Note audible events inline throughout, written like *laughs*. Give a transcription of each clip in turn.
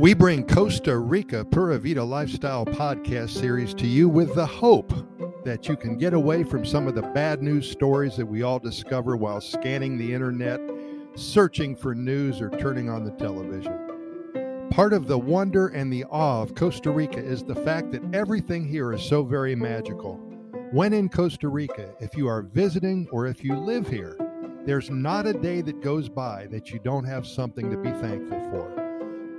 We bring Costa Rica Pura Vida Lifestyle podcast series to you with the hope that you can get away from some of the bad news stories that we all discover while scanning the internet, searching for news, or turning on the television. Part of the wonder and the awe of Costa Rica is the fact that everything here is so very magical. When in Costa Rica, if you are visiting or if you live here, there's not a day that goes by that you don't have something to be thankful for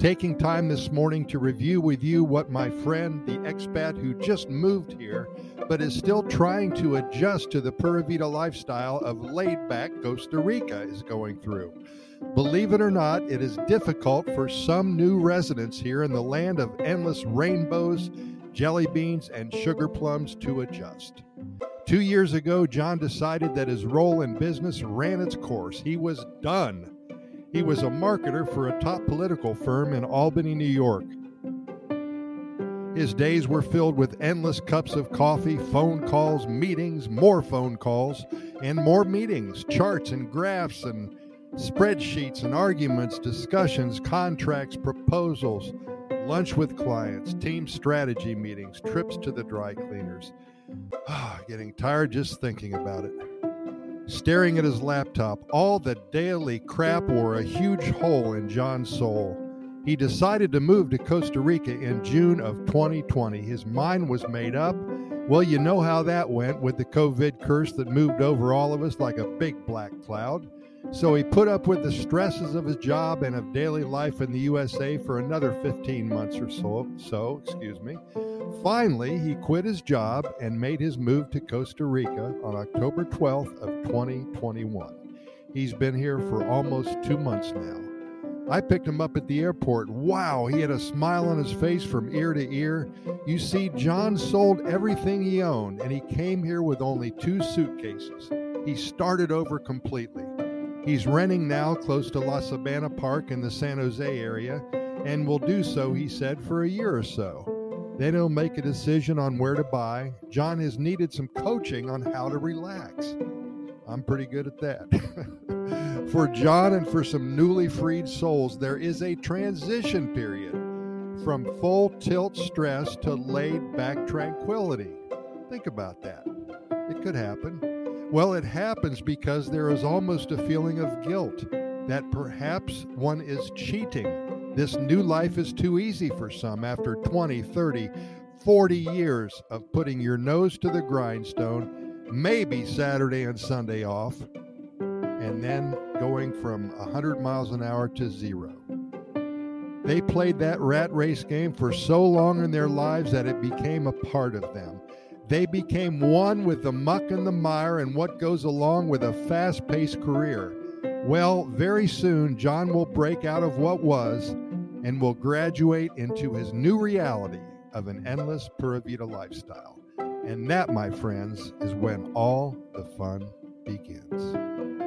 taking time this morning to review with you what my friend, the expat who just moved here but is still trying to adjust to the Pura Vida lifestyle of laid back Costa Rica, is going through. Believe it or not, it is difficult for some new residents here in the land of endless rainbows, jelly beans, and sugar plums to adjust. Two years ago, John decided that his role in business ran its course. He was done he was a marketer for a top political firm in Albany, New York. His days were filled with endless cups of coffee, phone calls, meetings, more phone calls, and more meetings, charts and graphs and spreadsheets and arguments, discussions, contracts, proposals, lunch with clients, team strategy meetings, trips to the dry cleaners. Ah, getting tired just thinking about it. Staring at his laptop, all the daily crap wore a huge hole in John's soul. He decided to move to Costa Rica in June of 2020. His mind was made up. Well, you know how that went with the COVID curse that moved over all of us like a big black cloud. So he put up with the stresses of his job and of daily life in the USA for another 15 months or so, so, excuse me. Finally, he quit his job and made his move to Costa Rica on October 12th of 2021. He's been here for almost 2 months now. I picked him up at the airport. Wow, he had a smile on his face from ear to ear. You see, John sold everything he owned and he came here with only two suitcases. He started over completely. He's renting now close to La Sabana Park in the San Jose area and will do so, he said, for a year or so. Then he'll make a decision on where to buy. John has needed some coaching on how to relax. I'm pretty good at that. *laughs* for John and for some newly freed souls, there is a transition period from full tilt stress to laid back tranquility. Think about that. It could happen. Well, it happens because there is almost a feeling of guilt that perhaps one is cheating. This new life is too easy for some after 20, 30, 40 years of putting your nose to the grindstone, maybe Saturday and Sunday off, and then going from 100 miles an hour to zero. They played that rat race game for so long in their lives that it became a part of them. They became one with the muck and the mire and what goes along with a fast paced career. Well, very soon, John will break out of what was and will graduate into his new reality of an endless Pura Vida lifestyle. And that, my friends, is when all the fun begins.